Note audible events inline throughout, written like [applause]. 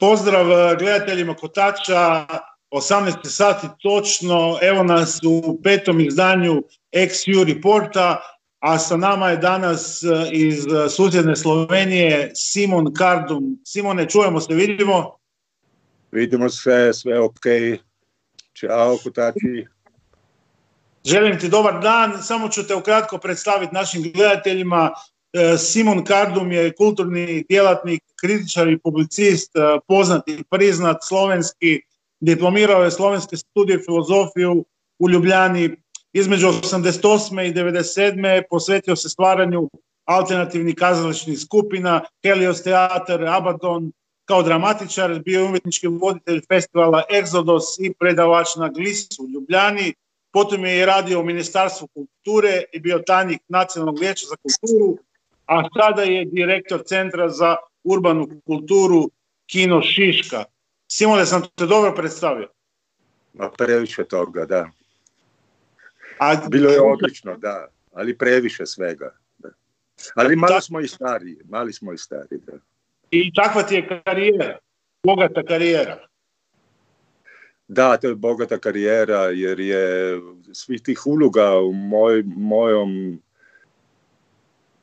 Pozdrav eh, gledateljima Kotača, 18 sati točno, evo nas u petom izdanju XU Reporta, a sa nama je danas eh, iz eh, susjedne Slovenije Simon Kardum. Simone, čujemo se, vidimo? Vidimo se, sve ok. Ćao, Kotači. Želim ti dobar dan, samo ću te ukratko predstaviti našim gledateljima. E, Simon Kardum je kulturni djelatnik, kritičar i publicist, e, poznat i priznat slovenski, diplomirao je slovenske studije filozofiju u Ljubljani. Između 88. i 97. posvetio se stvaranju alternativnih kazališnih skupina, Helios Teatar, Abaddon, kao dramatičar, bio je umjetnički voditelj festivala Exodus i predavač na Glisu u Ljubljani. Potom je i radio u Ministarstvu kulture i bio tajnik Nacionalnog vijeća za kulturu, a sada je direktor Centra za urbanu kulturu Kino Šiška. Simone, sam te dobro predstavio? Ma previše toga, da. A, Bilo je odlično, da, ali previše svega. Da. Ali malo smo i stari, mali smo i stari, da. I takva ti je karijera, bogata karijera. Da, to je bogata karijera, jer je svih tih uloga u moj, mojom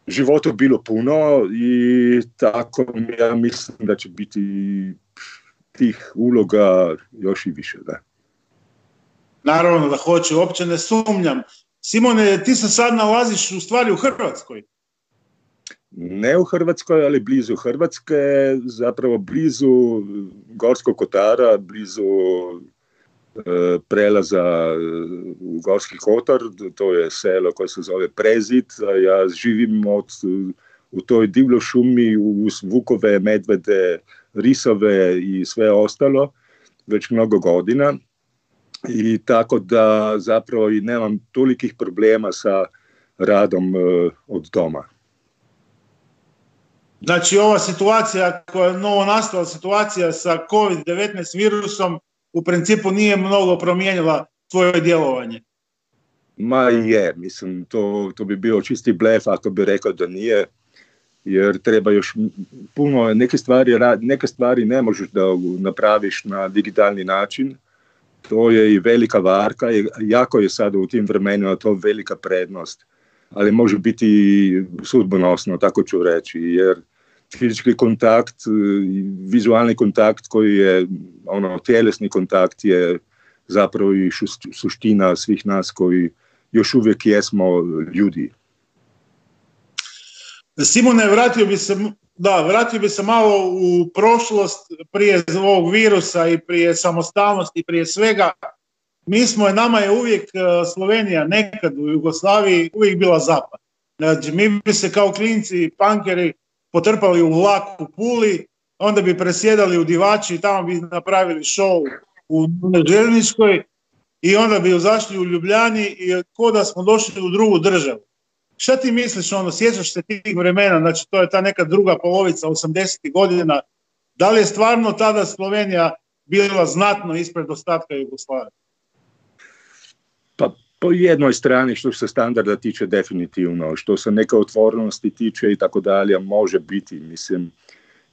životu bilo puno i tako ja mislim da će biti tih uloga još i više. Da. Naravno da hoće, uopće ne sumnjam. Simone, ti se sad nalaziš u stvari u Hrvatskoj. Ne u Hrvatskoj, ali blizu Hrvatske, zapravo blizu Gorskog Kotara, blizu prelaza e, u Gorski Kotar, to je selo koje se zove Prezid, a ja živim od, u toj divljoj šumi uz vukove, medvede, risove i sve ostalo već mnogo godina i tako da zapravo i nemam tolikih problema sa radom e, od doma. Znači ova situacija koja je novo nastala situacija sa COVID-19 virusom u principu nije mnogo promijenila tvoje djelovanje. Ma je, mislim, to, to bi bio čisti blef ako bi rekao da nije, jer treba još puno, neke stvari, neke stvari ne možeš da napraviš na digitalni način, to je i velika varka, jako je sada u tim vremenima to velika prednost, ali može biti sudbonosno, tako ću reći, jer fizički kontakt, vizualni kontakt koji je ono tjelesni kontakt je zapravo i suština svih nas koji još uvijek jesmo ljudi. Simone, vratio bi se, da, vratio bi se malo u prošlost prije ovog virusa i prije samostalnosti, prije svega. Mi smo, nama je uvijek e, Slovenija nekad u Jugoslaviji uvijek bila zapad. Znači, mi bi se kao klinci, pankeri, potrpali u vlak u Puli, onda bi presjedali u Divači i tamo bi napravili show u Željezničkoj i onda bi zašli u Ljubljani i ko da smo došli u drugu državu. Šta ti misliš, ono, sjećaš se tih vremena, znači to je ta neka druga polovica 80. godina, da li je stvarno tada Slovenija bila znatno ispred ostatka Jugoslavije? Pa po jednoj strani što se standarda tiče definitivno, što se neke otvornosti tiče i tako dalje, može biti, mislim,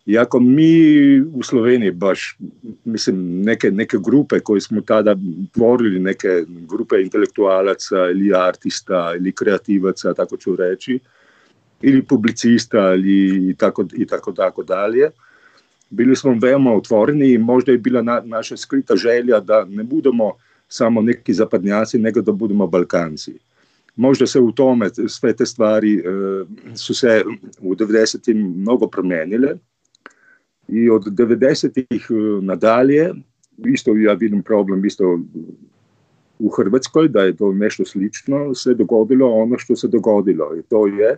iako mi u Sloveniji baš, mislim, neke, neke grupe koje smo tada tvorili, neke grupe intelektualaca ili artista ili kreativaca, tako ću reći, ili publicista ili tako, i tako, tako dalje, bili smo veoma otvoreni i možda je bila na, naša skrita želja da ne budemo samo neki zapadnjaci, nego da budemo Balkanci. Možda se u tome sve te stvari e, su se u 90. mnogo promijenile i od 90-ih e, nadalje, isto ja vidim problem isto u Hrvatskoj, da je to nešto slično se dogodilo ono što se dogodilo. I to je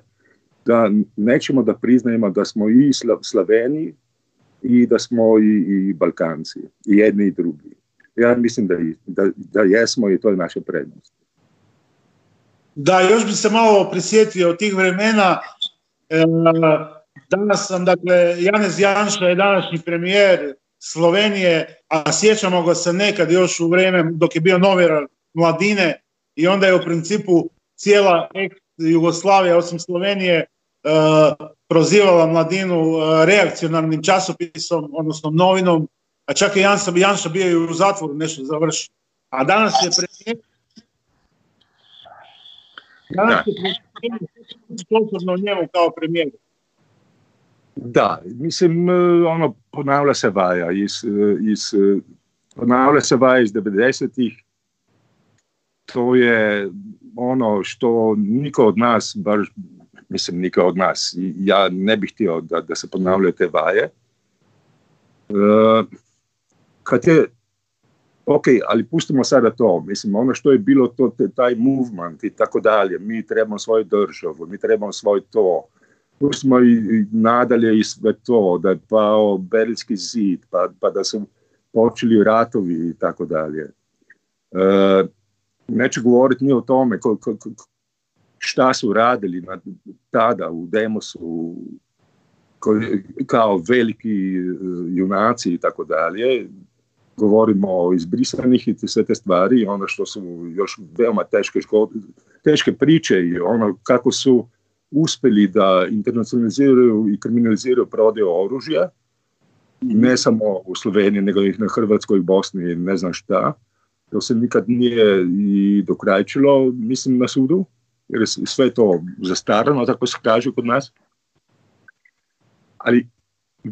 da nećemo da priznajemo da smo i Slaveni i da smo i, i Balkanci, i jedni i drugi. Ja mislim da, da, da jesmo i to je naša prednost. Da, još bi se malo prisjetio tih vremena. E, danas sam, dakle, Janez Janša je današnji premijer Slovenije, a sjećamo ga se nekad još u vrijeme dok je bio novinar mladine i onda je u principu cijela Jugoslavija osim Slovenije prozivala mladinu reakcionarnim časopisom, odnosno novinom, a čak i Janša, Janša bio i u zatvoru nešto završio. A danas je premijer danas je premijer njemu kao premijer. Da, mislim, ono, ponavlja se vaja iz, iz ponavlja se vaja iz 90-ih. To je ono što niko od nas, bar mislim niko od nas, ja ne bih htio da, da se ponavljaju te vaje. Je, ok, ali pustimo sada to, mislim, ono što je bilo to, taj movement i tako dalje, mi trebamo svoju državu, mi trebamo svoj to, pustimo i, nadalje i sve to, da je pao Berlinski zid, pa, pa da su počeli ratovi i tako dalje. E, neću govoriti ni o tome ko, ko, šta su radili tada u Demosu kao veliki e, junaci i tako dalje. Govorimo o izbrisanih i sve te stvari, ono što su još veoma teške, teške priče i ono kako su uspjeli da internacionaliziraju i kriminaliziraju prodaju oružja, ne samo u Sloveniji, nego i na Hrvatskoj, Bosni, ne znam šta. To se nikad nije i dokrajčilo, mislim, na sudu, jer je sve to zastarano, tako se kaže kod nas. Ali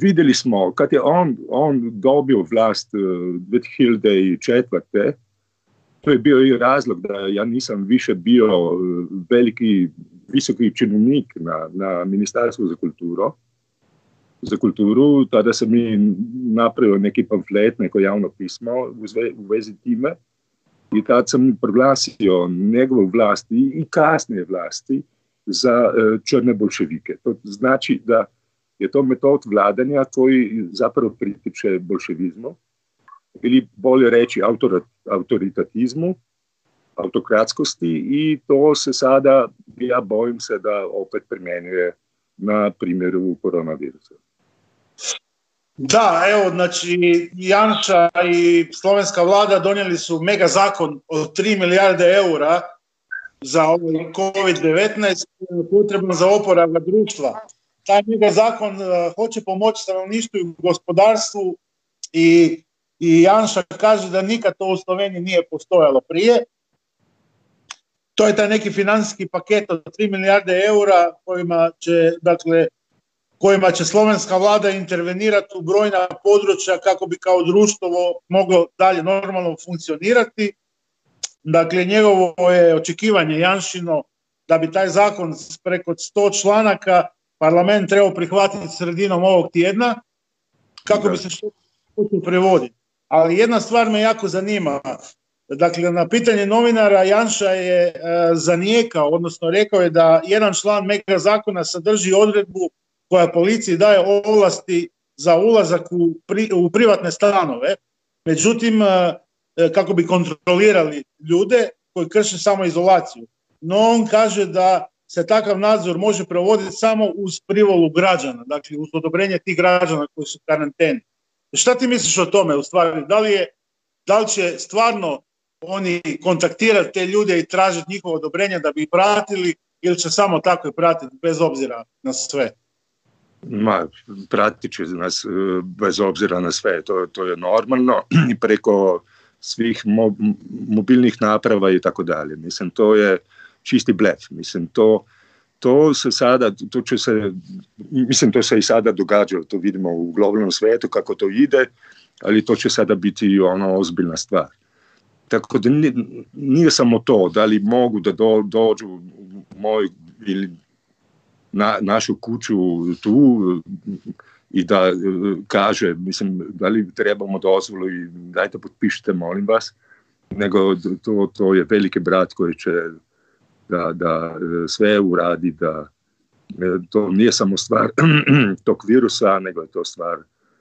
vidjeli smo, kad je on, on dobio vlast 2004. To je bio i razlog da ja nisam više bio veliki, visoki činovnik na, na Ministarstvu za kulturu za kulturu, tada sam mi napravio neki pamflet, neko javno pismo u vezi time i tad sam proglasio njegovu vlasti i kasnije vlasti za e, črne bolševike. To znači da je to metod vladanja koji zapravo pritiče bolševizmu ili bolje reći autoritatizmu, autokratskosti i to se sada, ja bojim se da opet primjenjuje na primjeru koronavirusa. Da, evo, znači Janša i slovenska vlada donijeli su mega zakon od 3 milijarde eura za ovaj COVID-19 potrebno za oporavak društva. Taj mega zakon uh, hoće pomoći stanovništvu i gospodarstvu i, i Janša kaže da nikad to u Sloveniji nije postojalo prije. To je taj neki financijski paket od 3 milijarde eura kojima će, dakle, kojima će slovenska vlada intervenirati u brojna područja kako bi kao društvo moglo dalje normalno funkcionirati. Dakle, njegovo je očekivanje Janšino da bi taj zakon preko 100 članaka parlament trebao prihvatiti sredinom ovog tjedna kako bi se što prevoditi. Ali jedna stvar me jako zanima. Dakle, na pitanje novinara Janša je e, zanijekao, odnosno rekao je da jedan član mega zakona sadrži odredbu koja policiji daje ovlasti za ulazak u, u privatne stanove, međutim e, e, kako bi kontrolirali ljude koji krše samo izolaciju. No on kaže da se takav nadzor može provoditi samo uz privolu građana, dakle uz odobrenje tih građana koji su u karanteni. Šta ti misliš o tome u stvari? Da li, je, da li će stvarno oni kontaktirati te ljude i tražiti njihovo odobrenje da bi ih pratili ili će samo tako pratiti bez obzira na sve? Ma, pratit će nas e, bez obzira na sve, to, to je normalno [clears throat] i preko svih mobilnih naprava i tako dalje. Mislim, to je čisti blef. Mislim, to, to se sada, to se, mislim, to se i sada događa, to vidimo u globalnom svijetu kako to ide, ali to će sada biti ono ozbiljna stvar. Tako da nije, samo to, da li mogu da dođu u moj ili na našu kuću tu i da e, kaže, mislim, da li trebamo dozvolu i dajte potpišite, molim vas, nego to, to je veliki brat koji će da, da e, sve uradi, da e, to nije samo stvar [clears throat] tog virusa, nego je to stvar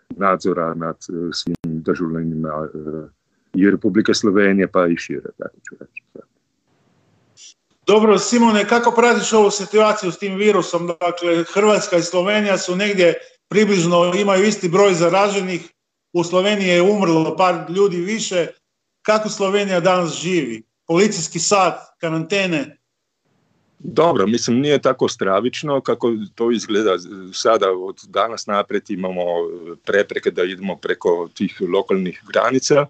nadzora nad svim državljanima i Republike Slovenije, pa i šire, tako ću reći. Dobro, Simone, kako pratiš ovu situaciju s tim virusom? Dakle, Hrvatska i Slovenija su negdje približno, imaju isti broj zaraženih. U Sloveniji je umrlo par ljudi više. Kako Slovenija danas živi? Policijski sat, karantene? Dobro, mislim, nije tako stravično kako to izgleda sada od danas naprijed imamo prepreke da idemo preko tih lokalnih granica. E,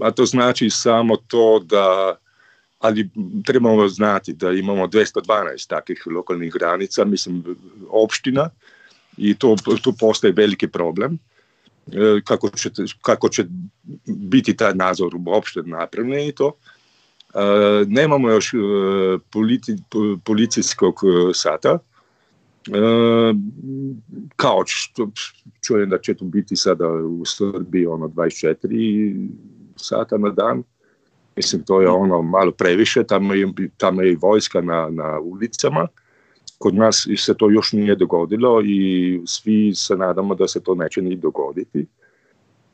a to znači samo to da ali trebamo znati da imamo 212 takih lokalnih granica, mislim opština i to, tu postaje veliki problem. E, kako će, kako će biti taj nadzor uopšte napravljen i to. E, nemamo još e, politi, policijskog sata, kao što čujem da će tu biti sada u Srbiji ono 24 sata na dan. Mislim, to je ono malo previše, tamo je, tamo je i vojska na, na ulicama. Kod nas se to još nije dogodilo i svi se nadamo da se to neće ni dogoditi.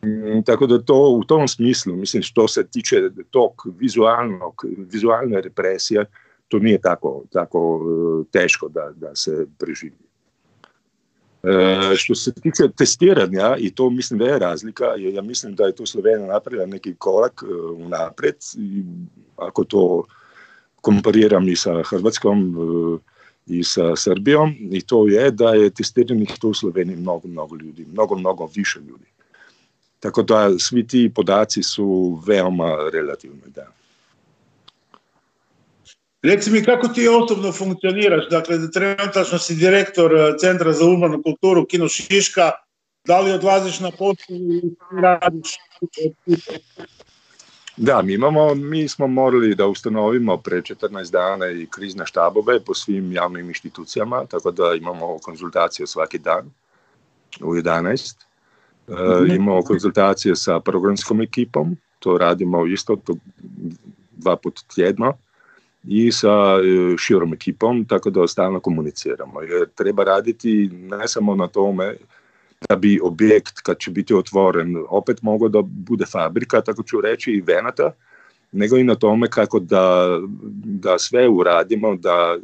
Mm, tako da to u tom smislu, mislim, što se tiče tog vizualnog, vizualne represije, to nije tako, tako e, teško da, da se preživi. E, što se tiče testiranja, i to mislim da je razlika, ja mislim da je tu Slovenija napravila neki korak e, unapred, i ako to kompariram i sa Hrvatskom i sa Srbijom, i to je da je testiranih tu u Sloveniji mnogo, mnogo ljudi, mnogo, mnogo više ljudi. Tako da svi ti podaci su veoma relativni, da. Reci mi kako ti osobno funkcioniraš, dakle trenutačno si direktor eh, Centra za urbanu kulturu Kino Šiška, da li odlaziš na poslu i radiš? Da, mi, imamo, mi smo morali da ustanovimo pre 14 dana i krizne štabove po svim javnim inštitucijama, tako da imamo konzultacije svaki dan u 11. Uh, -hmm. imamo konzultacije sa programskom ekipom, to radimo isto to dva put tjedno i sa e, širom ekipom, tako da stalno komuniciramo. Jer treba raditi ne samo na tome da bi objekt, kad će biti otvoren, opet mogao da bude fabrika, tako ću reći, i venata, nego i na tome kako da, da sve uradimo, da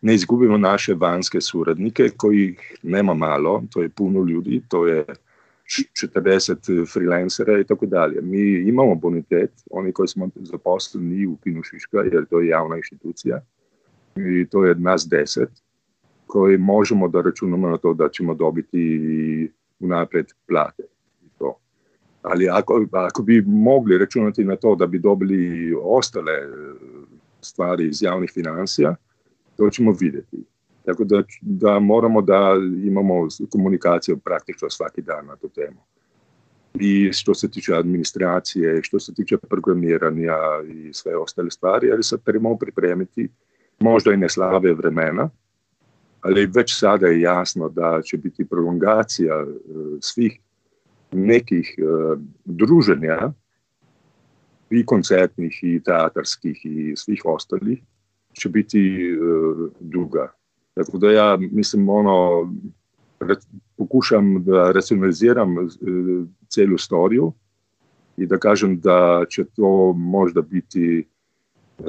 ne izgubimo naše vanjske suradnike, koji nema malo, to je puno ljudi, to je 40 freelancera i tako dalje. Mi imamo bonitet, oni koji smo zaposleni u Pinu Šiška, jer to je javna inštitucija, i to je nas deset, koji možemo da računamo na to da ćemo dobiti unapred plate. To. Ali ako, ako bi mogli računati na to da bi dobili ostale stvari iz javnih financija, to ćemo vidjeti. Tako da, da moramo da imamo komunikaciju praktično svaki dan na tu temu. I što se tiče administracije, što se tiče programiranja i sve ostale stvari, ali se trebamo pripremiti možda i ne slave vremena, ali već sada je jasno da će biti prolongacija uh, svih nekih uh, druženja i koncertnih i teatarskih i svih ostalih će biti uh, duga. Tako da ja mislim ono pokušam da racionaliziram e, celu storiju i da kažem da će to možda biti uh,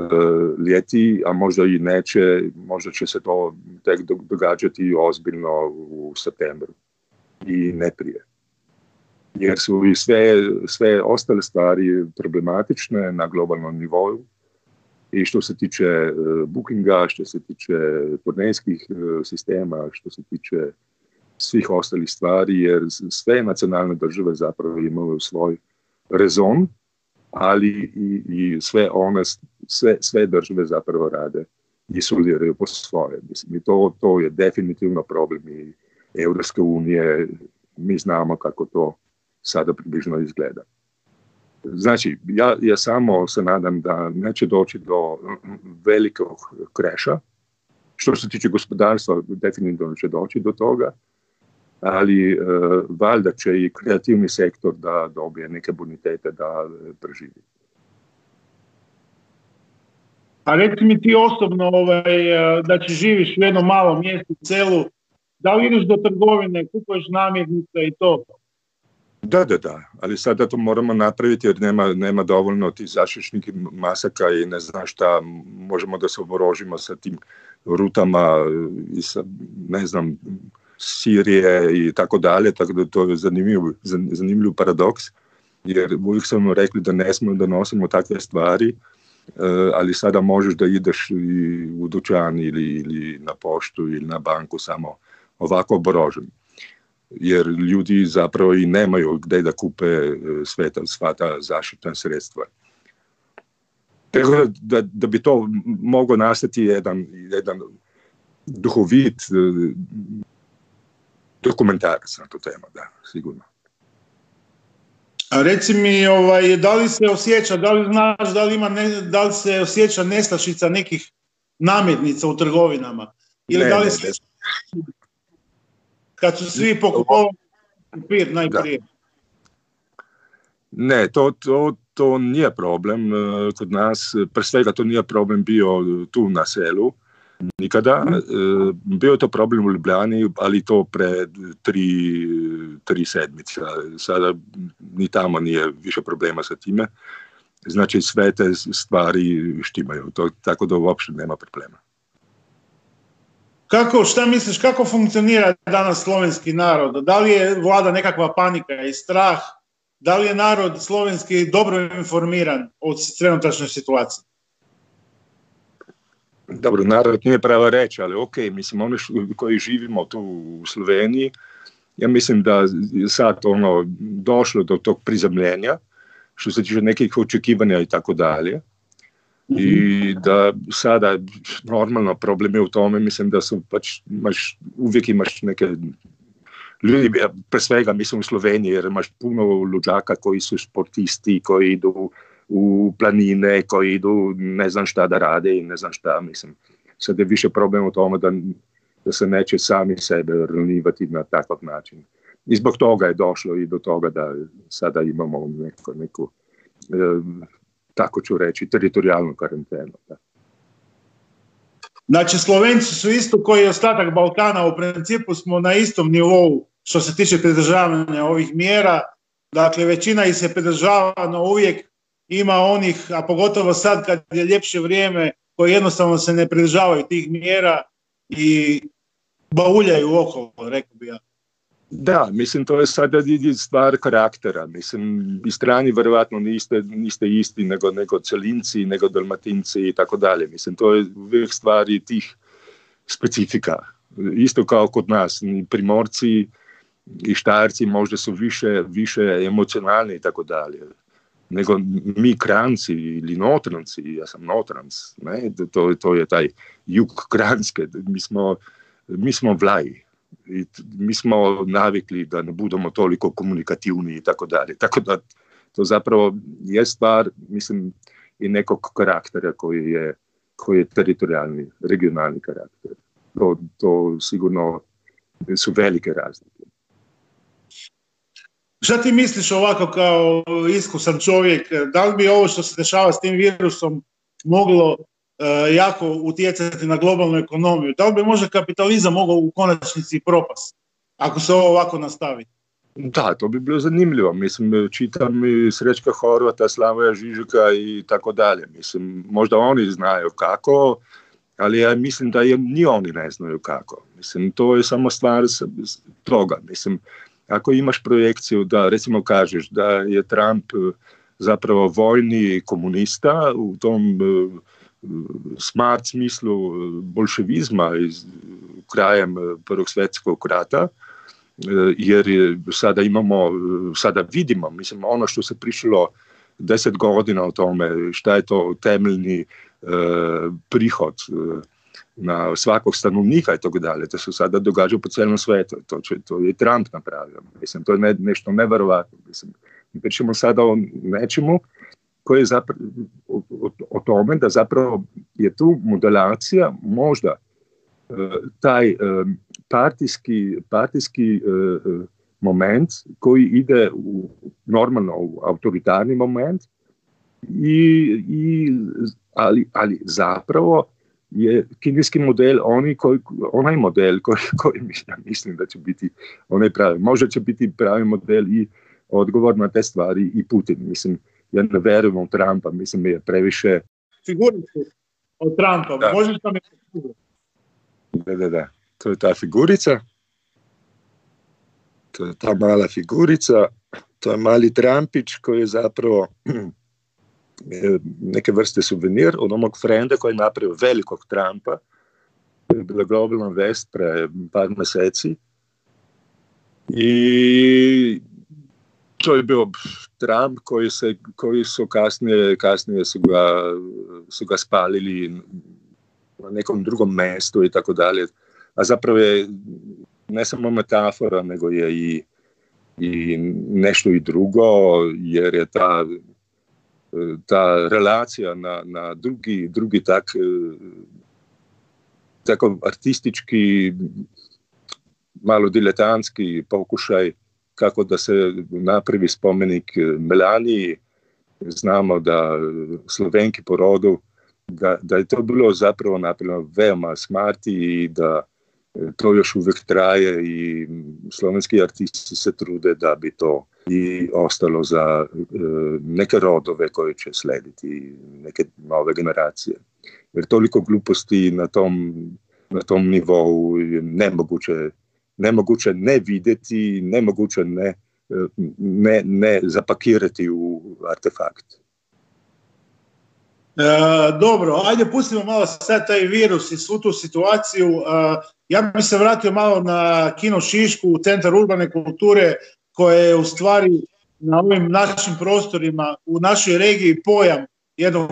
ljeti, a možda i neće, možda će se to tek događati ozbiljno u septembru i ne prije. Jer su i sve, sve ostale stvari problematične na globalnom nivou i što se tiče uh, bookinga, što se tiče turnejskih uh, sistema, što se tiče svih ostalih stvari, jer sve nacionalne države zapravo imaju svoj rezon, ali i, i sve one, sve, sve države zapravo rade i suliraju po svoje. Mislim, i to, to je definitivno problem i Evropske unije, mi znamo kako to sada približno izgleda. Znači, ja, ja samo se nadam da neće doći do velikog kreša. Što se tiče gospodarstva, definitivno će doći do toga, ali e, valjda će i kreativni sektor da dobije neke bonitete da preživi. A reci mi ti osobno ovaj, e, da će živiš u jednom malom mjestu, celu, da li ideš do trgovine, kupuješ namirnice i to? Da, da, da, ali sada to moramo napraviti jer nema, nema dovoljno tih zaštićnih masaka i ne znam šta, možemo da se oborožimo sa tim rutama i sa, ne znam, Sirije i tako dalje, tako da to je zanimljiv, zanimljiv paradoks, jer uvijek smo rekli da ne smemo da nosimo takve stvari, ali sada možeš da ideš u dućan ili, ili na poštu ili na banku samo ovako oborožen. Jer ljudi zapravo i nemaju gdje da kupe sve ta, sva ta zaštitna sredstva. Tako da, da bi to moglo nastati jedan, jedan duhovit dokumentarac na tu temu, da, sigurno. A reci mi, ovaj, da li se osjeća, da li znaš, da li, ima ne, da li se osjeća nestašica nekih namirnica u trgovinama? Ili Ne, da li ne, se, kad su svi pokupovali papir najprije? Ne, to, to, to nije problem eh, kod nas. Pre svega to nije problem bio tu na selu. Nikada. Eh, Bio je to problem u Ljubljani, ali to pred tri, tri sedmice. Sada ni tamo nije više problema sa time. Znači sve te stvari štimaju, to, tako da uopšte nema problema. Kako, šta misliš, kako funkcionira danas slovenski narod? Da li je vlada nekakva panika i strah? Da li je narod slovenski dobro informiran o trenutačnoj situaciji? Dobro, narod nije prava reč, ali ok, mislim, oni koji živimo tu u Sloveniji, ja mislim da je sad ono došlo do tog prizemljenja, što se tiče nekih očekivanja i tako dalje. I da sada normalno problem je u tome, mislim da su pač, imaš, uvijek imaš neke ljudi, ja, pre svega mislim u Sloveniji, jer imaš puno luđaka koji su sportisti, koji idu u planine, koji idu ne znam šta da rade i ne znam šta, mislim. Sad je više problem u tome da, da se neće sami sebe ranivati na takav način. I zbog toga je došlo i do toga da sada imamo neko, neku, e, tako ću reći, teritorijalnu karantenu. Da. Znači, Slovenci su isto koji i ostatak Balkana, u principu smo na istom nivou što se tiče pridržavanja ovih mjera. Dakle, većina ih se pridržava, no uvijek ima onih, a pogotovo sad kad je ljepše vrijeme, koji jednostavno se ne pridržavaju tih mjera i bauljaju okolo, rekao bi ja. Da, mislim, to je sada i- i stvar karaktera. Mislim, i strani verovatno niste, niste isti nego, nego celinci, nego dalmatinci i tako dalje. Mislim, to je uvijek stvari tih specifika. Isto kao kod nas, primorci i štajerci možda su više, više emocionalni i tako dalje. Nego mi kranci ili notranci, ja sam notrans, ne? To, to je taj jug Kranjske, mi smo, mi smo vlaji i mi smo navikli da ne budemo toliko komunikativni i tako dalje. [laughs] Tako da to zapravo je stvar, mislim, i nekog karaktera koji je, koji je teritorijalni, regionalni karakter. To, to sigurno su velike razlike. Šta ti misliš ovako kao iskusan čovjek, da li bi ovo što se dešava s tim virusom moglo jako utjecati na globalnu ekonomiju? Da li bi možda kapitalizam mogao u konačnici propast ako se ovo ovako nastavi? Da, to bi bilo zanimljivo. Mislim, čitam i Srećka Horvata, Slavoja Žižika i tako dalje. Mislim, možda oni znaju kako, ali ja mislim da je, ni oni ne znaju kako. Mislim, to je samo stvar toga. Mislim, ako imaš projekciju da, recimo kažeš da je Trump eh, zapravo vojni komunista u tom eh, smart smislu eh, bolševizma iz, krajem eh, Prvog svjetskog rata, E, jer je, sada imamo, sada vidimo, mislim, ono što se prišlo deset godina o tome, šta je to temeljni e, prihod na svakog stanovnika i tako dalje, to se sada događa po cijelom svijetu, to, će, to je Trump napravio, mislim, to je ne, nešto neverovatno, mislim, mi pričamo sada o nečemu koje je zapravo, o, tome da zapravo je tu modelacija možda e, taj e, partijski, partijski e, moment koji ide u, normalno u autoritarni moment i, i ali, ali zapravo je kineski model oni koji, onaj model koji, [laughs] koji ja mislim da će biti onaj pravi. Možda će biti pravi model i odgovor na te stvari i Putin. Mislim, ja ne verujem u Trumpa, mislim je previše Figuricu od Trumpa, Da. možeš nam je Da, da, da. To je ta figurica. To je ta mala figurica. To je mali Trampić koji je zapravo [clears throat] neke vrste suvenir od onog frenda koji je napravio velikog Trumpa. To je bila globalna vest pre par meseci. I to je bio Trump koji, se, koji su kasnije, kasnije su, ga, su ga spalili na nekom drugom mestu i tako dalje. A zapravo je ne samo metafora, nego je i, i nešto i drugo, jer je ta ta relacija na, na drugi, drugi tak, tako artistički, malo diletantski pokušaj kako da se napravi spomenik Melaniji. Znamo da Slovenki po rodu, da, da je to bilo zapravo napravljeno veoma smrti i da to još uvijek traje i slovenski artisti se trude da bi to i ostalo za neke rodove koje će slediti, neke nove generacije. Jer toliko gluposti na tom, na tom nivou je nemoguće, nemoguće ne videti, nemoguće ne, ne, ne zapakirati u artefakt. E, dobro, ajde pustimo malo sad taj virus i svu tu situaciju. E, ja bih se vratio malo na Kino Šišku, u Centar urbane kulture, koje je u stvari na ovim našim prostorima, u našoj regiji pojam jednog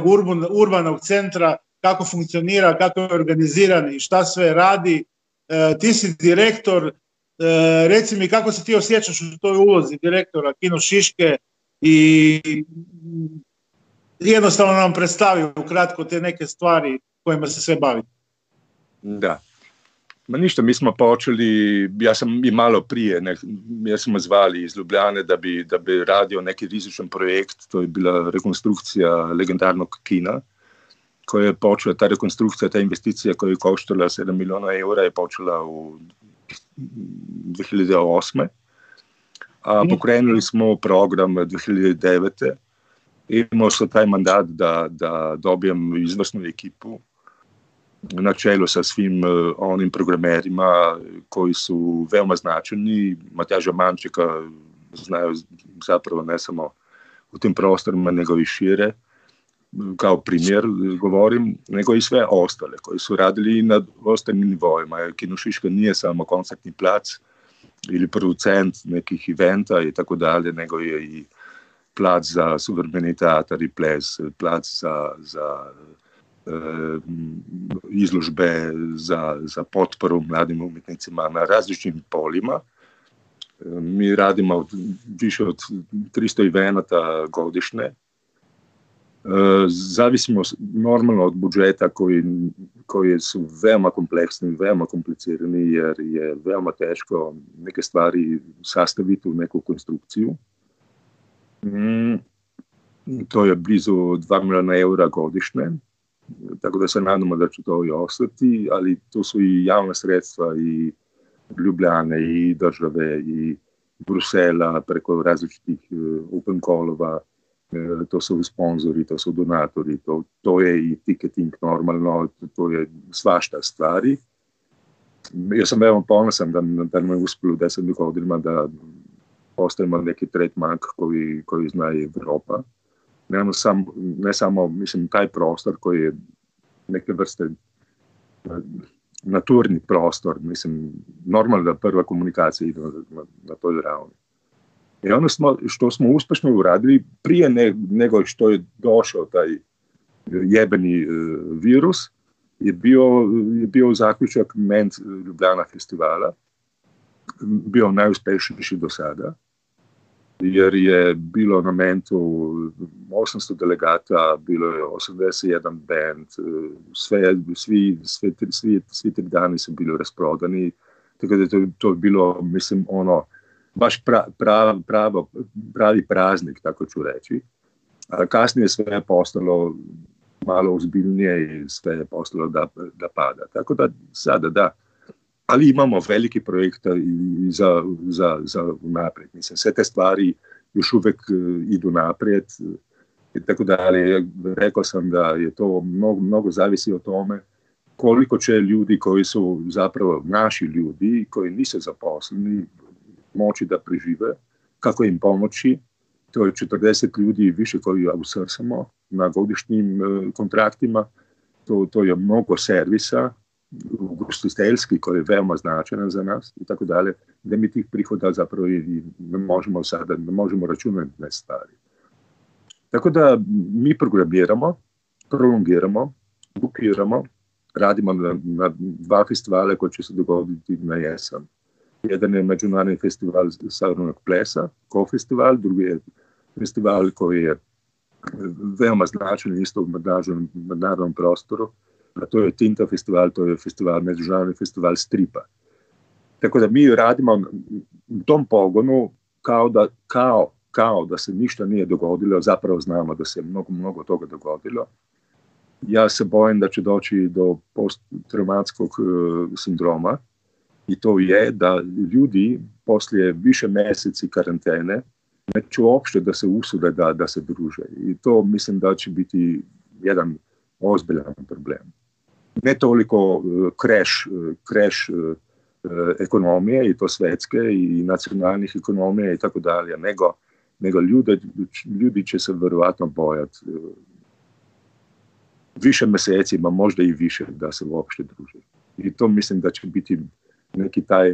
urbanog centra, kako funkcionira, kako je organiziran i šta sve radi. E, ti si direktor, e, reci mi kako se ti osjećaš u toj ulozi direktora Kino Šiške i jednostavno nam predstavi ukratko te neke stvari kojima se sve bavi. Da. Ma ništa, mi smo počeli, ja sam i malo prije, ne, ja smo zvali iz Ljubljane da bi, da bi radio neki rizičan projekt, to je bila rekonstrukcija legendarnog kina, koja je počela, ta rekonstrukcija, ta investicija koja je koštala 7 milijuna eura je počela u 2008. A mhm. pokrenuli smo program 2009. Imao sam taj mandat da, da dobijem izvrsnu ekipu, na čelu sa svim uh, onim programerima koji su veoma značajni. Matjaža Mančeka znaju zapravo ne samo u tim prostorima, nego i šire, kao primjer govorim, nego i sve ostale koji su radili na ostalim nivoima. Kinošiška nije samo koncertni plac ili producent nekih eventa i tako dalje, nego je i plac za suvremeni teatar i ples, plac za, za Eh, izložbe za, za potporu mladim umjetnicima na različitim polima. Eh, mi radimo više od 300 evenata godišnje. Zavisimo normalno od budžeta koji, koji su veoma kompleksni, veoma komplicirani jer je veoma teško neke stvari sastaviti u neku konstrukciju. Mm, to je blizu 2 milijuna eura godišnje tako da se nadamo da će to i ostati, ali to su i javna sredstva i Ljubljane i države i Brusela preko različitih uh, open callova, uh, to su sponzori, to su donatori, to, to je i ticketing normalno, to je svašta stvari. Ja sam veoma ponosan da, da nam je uspelo u desetih godinama da postavimo neki tretman koji, koji zna Evropa ne, sam, ne samo mislim, taj prostor koji je neke vrste eh, naturni prostor, mislim, normalno da prva komunikacija ide na, na, na toj ravni. I ono smo, što smo uspešno uradili prije ne, nego što je došao taj jebeni uh, virus, je bio, je bio zaključak Ment Ljubljana festivala, bio najuspešniji do sada jer je bilo na mentu 800 delegata, bilo je 81 band, sve, svi, sve, svi, svi tri dani su bili rasprodani, tako da to, to je bilo, mislim, ono, baš pra, pra, pravo, pravi praznik, tako ću reći. Kasnije sve je postalo malo uzbiljnije i sve je postalo da, da pada. Tako da sada da, ali imamo veliki projekta i za, za, za naprijed. Mislim, sve te stvari još uvek e, idu naprijed i tako dalje. Rekao sam da je to mnogo, mnogo zavisi o tome koliko će ljudi koji su zapravo naši ljudi, koji nisu zaposleni, moći da prežive, kako im pomoći. to je 40 ljudi više koji outsourcamo na godišnjim kontraktima, to, to je mnogo servisa, ugostiteljski koji je veoma značajan za nas i tako dalje, da mi tih prihoda zapravo i ne možemo sada, ne možemo računati na stvari. Tako da mi programiramo, prolongiramo, bukiramo, radimo na, na dva festivale koji će se dogoditi na jesen. Jedan je Međunarodni festival Savrnog plesa, ko-festival, drugi je festival koji je veoma značajan isto u međunarodnom prostoru, a to je Tinta festival, to je festival, međunarodni festival stripa. Tako da mi radimo u tom pogonu kao da, kao, kao da se ništa nije dogodilo, zapravo znamo da se mnogo, mnogo toga dogodilo. Ja se bojim da će doći do posttraumatskog uh, sindroma i to je da ljudi poslije više mjeseci karantene neće uopšte da se usude da, da se druže. I to mislim da će biti jedan ozbiljan problem. Ne toliko kreš, kreš ekonomije i to svetske i nacionalnih ekonomija i tako dalje, nego, nego ljudi, ljudi će se vjerojatno bojati više mjeseci, ma možda i više da se uopšte druže. I to mislim da će biti neki taj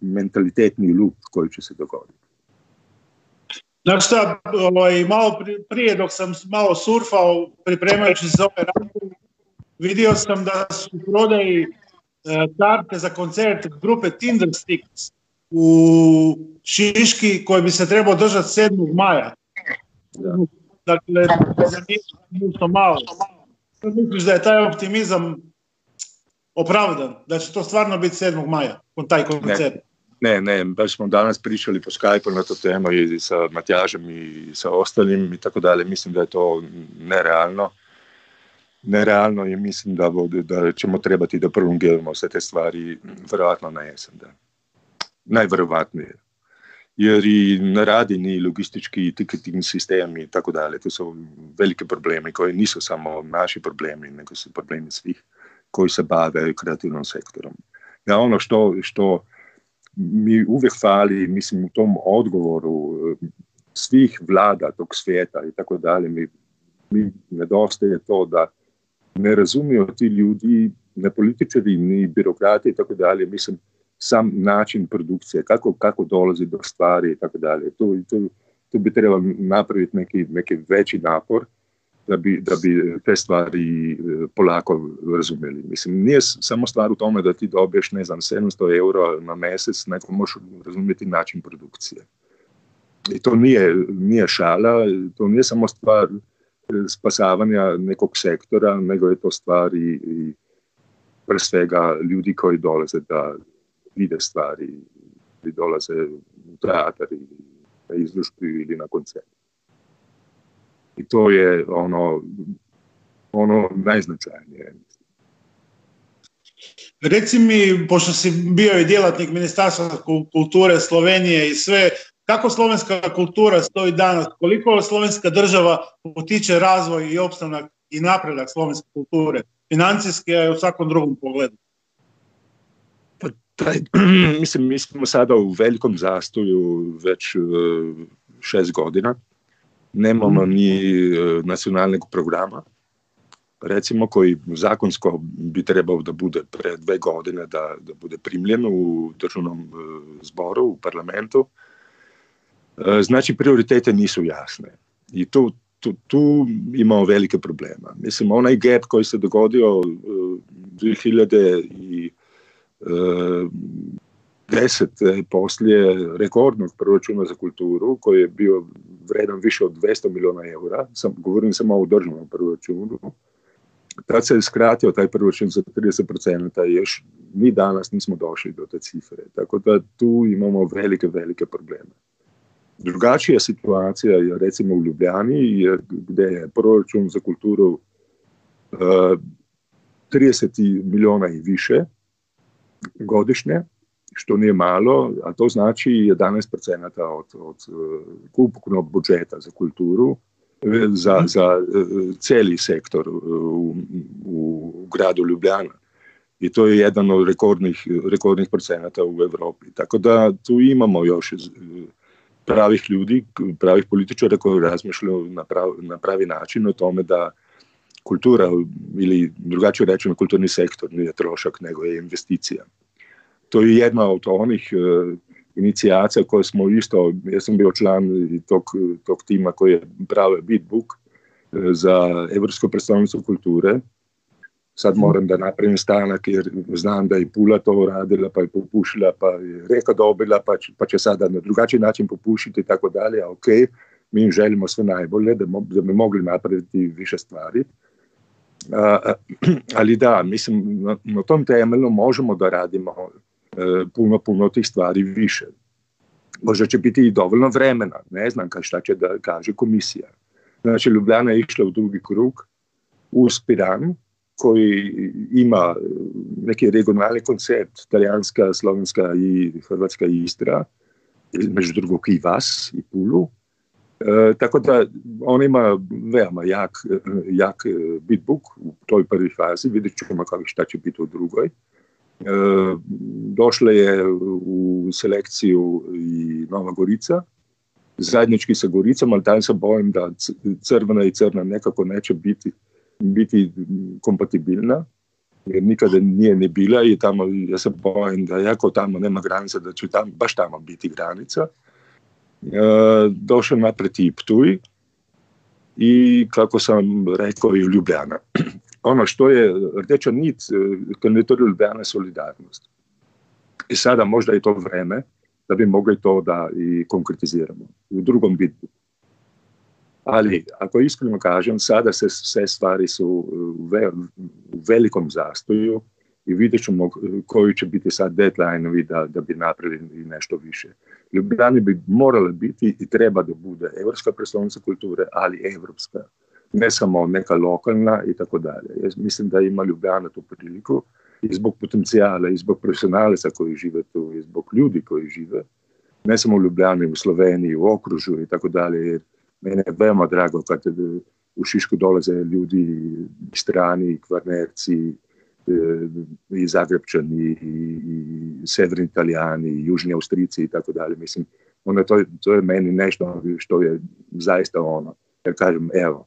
mentalitetni lup koji će se dogoditi. Znači šta, ovaj, malo prije dok sam malo surfao pripremajući se za ove razgovore, vidio sam da su prodaji e, karte za koncert grupe Tinder Sticks u Šiški koji bi se trebao držati 7. maja. Da. Dakle, nešto malo. Misliš da je taj optimizam opravdan, da će to stvarno biti 7. maja, taj koncert? Ne, ne, baš smo danas pričali po Skype na to temu i sa Matjažem i sa ostalim i tako dalje. Mislim da je to nerealno. Nerealno i mislim da, da ćemo trebati da prolongiramo sve te stvari vjerojatno na jesen. Da. Najvjerovatnije. Jer i radi ni logistički ticketing sistem i tako dalje. To su velike problemi koji nisu samo naši problemi, nego su problemi svih koji se bave kreativnom sektorom. Ja, ono što, što mi uvijek fali, mislim, u tom odgovoru eh, svih vlada tog svijeta i tako dalje, mi, mi nedostaje to da ne razumiju ti ljudi, ne političari, ni birokrati i tako dalje, mislim, sam način produkcije, kako, kako dolazi do stvari i tako dalje. To, to, to bi trebalo napraviti neki, neki veći napor da bi, da bi te stvari e, polako razumjeli. Mislim, nije samo stvar u tome da ti dobiješ, ne znam, 700 euro na mjesec, nego možeš razumjeti način produkcije. I to nije, nije šala, to nije samo stvar e, spasavanja nekog sektora, nego je to stvar i, i pre svega ljudi koji dolaze da vide stvari, ili dolaze u teatar ili na izložbu ili na koncert. I to je ono, ono najznačajnije. Reci mi, pošto si bio i djelatnik Ministarstva kulture Slovenije i sve, kako slovenska kultura stoji danas? Koliko slovenska država potiče razvoj i opstanak i napredak slovenske kulture? Financijski, a i u svakom drugom pogledu. Pa taj, [clears throat] mislim, mi smo sada u velikom zastoju već uh, šest godina nemamo mhm. ni e, nacionalnog programa, recimo koji zakonsko bi trebao da bude pre dve godine da, da bude primljen u državnom e, zboru, u parlamentu. E, znači, prioritete nisu jasne. I tu, tu, tu imamo velike problema. Mislim, onaj gap koji se dogodio 2000 i deset poslije rekordnog proračuna za kulturu koji je bio vredan više od 200 milijuna eura, sam, govorim samo o državnom proračunu, tad se je skratio taj proračun za 30% i još mi danas nismo došli do te cifre. Tako da tu imamo velike, velike probleme. Drugačija situacija je recimo u Ljubljani gdje je proračun za kulturu uh, 30 milijuna i više godišnje što nije malo, a to znači 11% od, od ukupnog budžeta za kulturu e, za, mhm. za e, cijeli sektor u, u gradu Ljubljana. I to je jedan od rekordnih, rekordnih procenata u Europi. Tako da tu imamo još pravih ljudi, pravih političara koji razmišljaju na, na pravi način o tome da kultura ili drugačije rečeno kulturni sektor nije trošak nego je investicija. To je jedna od onih uh, inicijacija koje smo isto, ja sam bio član tog, tog tima koji je pravio Beatbook uh, za Evropsku predstavnicu kulture sad moram da napravim stanak jer znam da je Pula to radila pa je popušila pa je reka dobila pa će, pa će sada na drugačiji način popušiti i tako dalje, ok, mi im želimo sve najbolje da, mo, da bi mogli napraviti više stvari. A, [clears throat] ali da, mislim, na, na tom temelju možemo da radimo e, puno, puno tih stvari više. Možda će biti i dovoljno vremena, ne znam ka šta će da kaže komisija. Znači, Ljubljana je išla u drugi krug, uz Piran, koji ima neki regionalni koncept, talijanska, slovenska i hrvatska Istra, među drugog i vas i Pulu. E, tako da on ima veoma jak, jak bitbook u toj prvi fazi, vidjet ćemo kako šta će biti u drugoj. E, došla je u selekciju i Nova Gorica, zajednički sa Goricom, ali tam se bojim da crvena i crna nekako neće biti biti kompatibilna, jer nikada nije ni bila i tamo, ja se bojim da jako tamo nema granica, da će tam, baš tamo biti granica. E, došao napred i Ptuj i kako sam rekao i Ljubljana. Ono što je rdeča nit kandidatura Ljubljana solidarnost. I sada možda je to vreme da bi mogli to da i konkretiziramo u drugom bitbu. Ali, ako iskreno kažem, sada se sve stvari su u, ve, u velikom zastoju i vidjet ćemo koji će biti sad deadline da, da bi napravili nešto više. Ljubljana bi morala biti i treba da bude evropska predstavnica kulture, ali evropska. Ne samo neka lokalna i tako dalje. Ja mislim da ima Ljubljana tu priliku i zbog potencijala, i zbog profesionalaca koji žive tu, i zbog ljudi koji žive. Ne samo u Ljubljani, u Sloveniji, u okružju i tako dalje. Jer mene je veoma drago kad u Šišku dolaze ljudi strani, kvarnerci, i Zagrebčani, i, i severni Italijani, i južni Austrici i tako dalje. Mislim, onda to, to je meni nešto što je zaista ono, ja kažem, evo,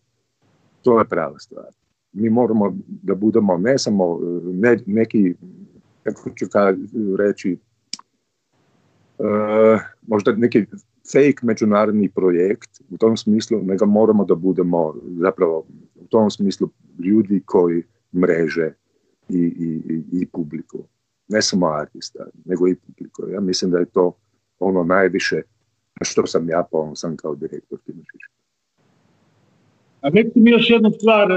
to je prava stvar. Mi moramo da budemo ne samo ne, neki, kako ću reći, uh, možda neki fake međunarodni projekt u tom smislu, nego moramo da budemo zapravo u tom smislu ljudi koji mreže i, i, i publiku. Ne samo artista, nego i publiku. Ja mislim da je to ono najviše na što sam ja ponosan kao direktor Timočića. A recite mi još jednu stvar,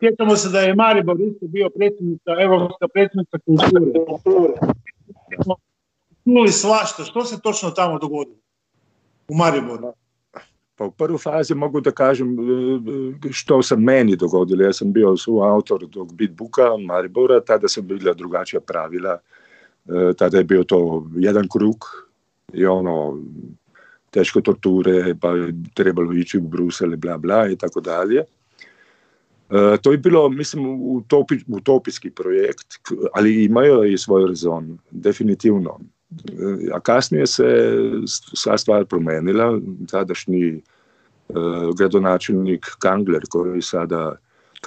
sjećamo se da je Maribor isto bio predsjednica, Evropska predsjednica kulture. Čuli svašta, što se točno tamo dogodilo? u Mariboru? Pa u prvoj fazi mogu da kažem e, što se meni dogodilo. Ja sam bio autor tog beatbooka Maribora, tada su bila drugačija pravila. E, tada je bio to jedan krug i ono teške torture, pa je trebalo ići u Brusel i bla bla i tako dalje. E, to je bilo, mislim, utopi, utopijski projekt, ali imaju i svoj rezon, definitivno. A kasnije se sva stvar promenila. Tadašnji uh, gradonačelnik Kangler, sada,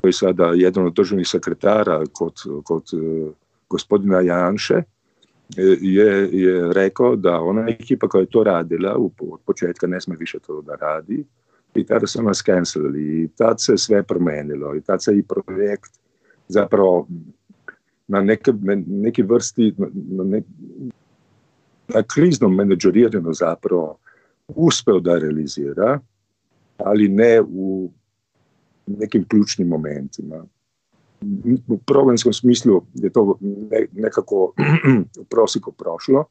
koji sada jedan od državnih sekretara kod, kod uh, gospodina Janše, je, je rekao da ona ekipa koja je to radila od početka ne sme više to da radi. I tada su nas cancelili. I tad se sve promenilo. I tad se i projekt zapravo na neki vrsti na ne, na kriznom menedžeriranju zapravo uspeo da realizira, ali ne u nekim ključnim momentima. U programskom smislu je to nekako [clears throat] u prosjeku prošlo,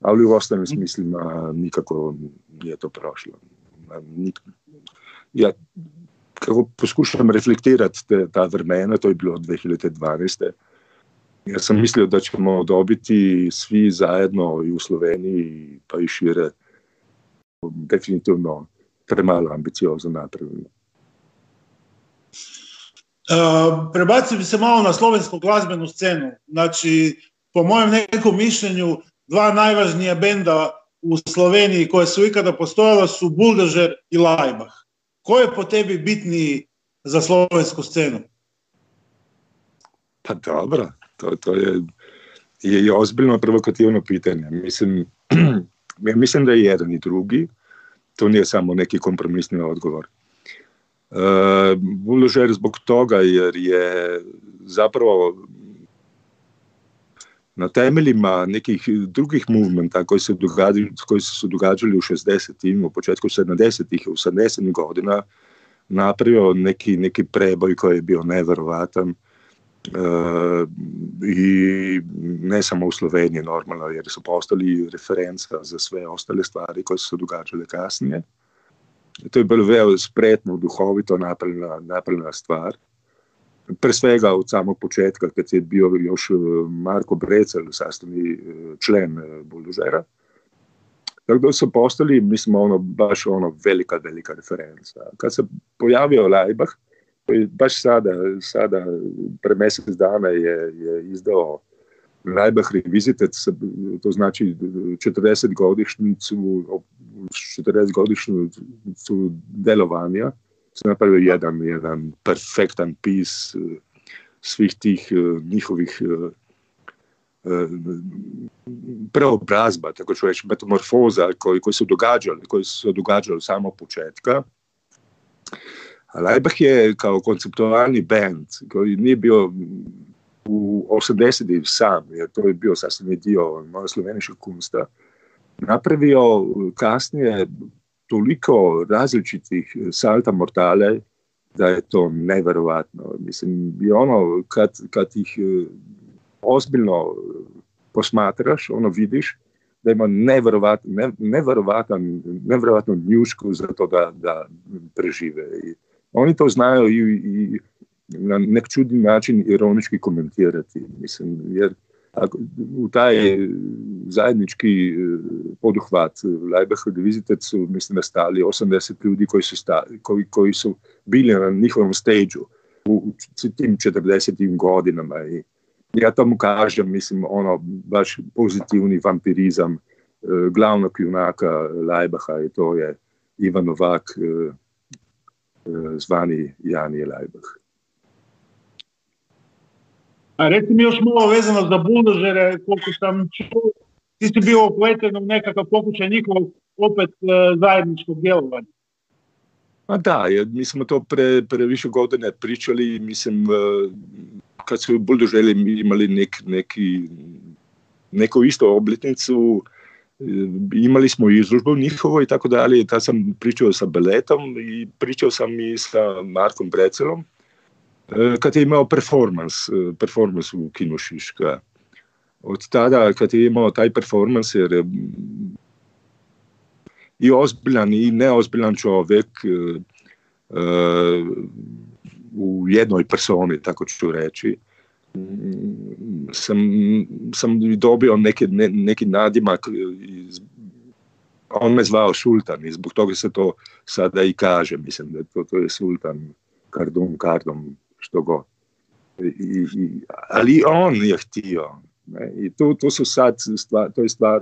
ali u ostalim smislima nikako nije to prošlo. Ja kako poskušam reflektirati te, ta vremena, to je bilo 2012. Ja sam mislio da ćemo dobiti svi zajedno i u Sloveniji pa i šire definitivno premalo ambiciozno napravljeno. Uh, prebacio bi se malo na slovensku glazbenu scenu. Znači, po mojem nekom mišljenju, dva najvažnija benda u Sloveniji koje su ikada postojale su Buldožer i Lajbah. Ko je po tebi bitniji za slovensku scenu? Pa dobro, to, to je, je i ozbiljno provokativno pitanje. Mislim, [clears throat] mislim da je jedan i drugi. To nije samo neki kompromisni odgovor. Buldožer zbog toga jer je zapravo na temeljima nekih drugih movementa koji se, događali, koji su se događali u 60-im, u početku 70-ih, u 70 godina, napravio neki, neki preboj koji je bio neverovatan. E, I ne samo u Sloveniji normalno, jer su postali referenca za sve ostale stvari koje su se događale kasnije. To je bilo veoma spretno, duhovito napravljena, napravljena stvar pre svega od samog početka, kad je bio još e, Marko Brecel, sastavni e, člen e, Buldožera. Tako da su postali, mislim, ono, baš ono velika, velika referenca. Kad se pojavio Lajbah, baš sada, sada pre mesec dana je, je izdao Lajbah Revisited, to znači 40 godišnjicu, 40 godišnjicu delovanja, se napravio jedan, jedan perfektan pis eh, svih tih eh, njihovih eh, preobrazba, tako ću reći, metamorfoza koji, koji su događali, koji su događali od samog početka. Leibach je kao konceptualni band koji nije bio u 80 sam, jer to je bio sasvim dio moja slovenička kunsta, napravio kasnije toliko različitih eh, salta mortale, da je to neverovatno. Mislim, ono, kad, kad ih eh, ozbiljno eh, posmatraš, ono vidiš, da ima neverovatno, ne, neverovatno njušku za to da, da prežive. I oni to znaju i, i na nek čudni način ironički komentirati. Mislim, jer u taj zajednički e, poduhvat Leibach Revisited su, mislim, da stali 80 ljudi koji su, stali, koji, koji su bili na njihovom stage u tim 40. godinama i ja tomu kažem, mislim, ono, baš pozitivni vampirizam e, glavnog junaka Leibaha i to je Ivan Novak, zvani Jani Leibach. A reci mi još malo vezano za buldožere, koliko sam čuo, ti si bio upleten u nekakav pokušaj njihovog opet e, zajedničkog djelovanja. A da, mi smo to pre, pre više godine pričali, mislim, e, kad su buldožeri imali nek, neki, neku isto obljetnicu, e, imali smo izložbu njihovo i tako dalje, tad sam pričao sa Beletom i pričao sam i sa Markom Brecelom, kad je imao performans, e, performans u kinu Šiška. Od tada, kad je imao taj performans, jer je i ozbiljan i neozbiljan čovjek e, u jednoj personi, tako ću reći, sam, sam dobio neki, ne, neki nadimak on me zvao sultan i zbog toga se to sada i kaže, mislim da to, to je sultan Kardum Kardom što god. I, i, ali on je htio. Ne? I to, to su sad stvar, to je stvar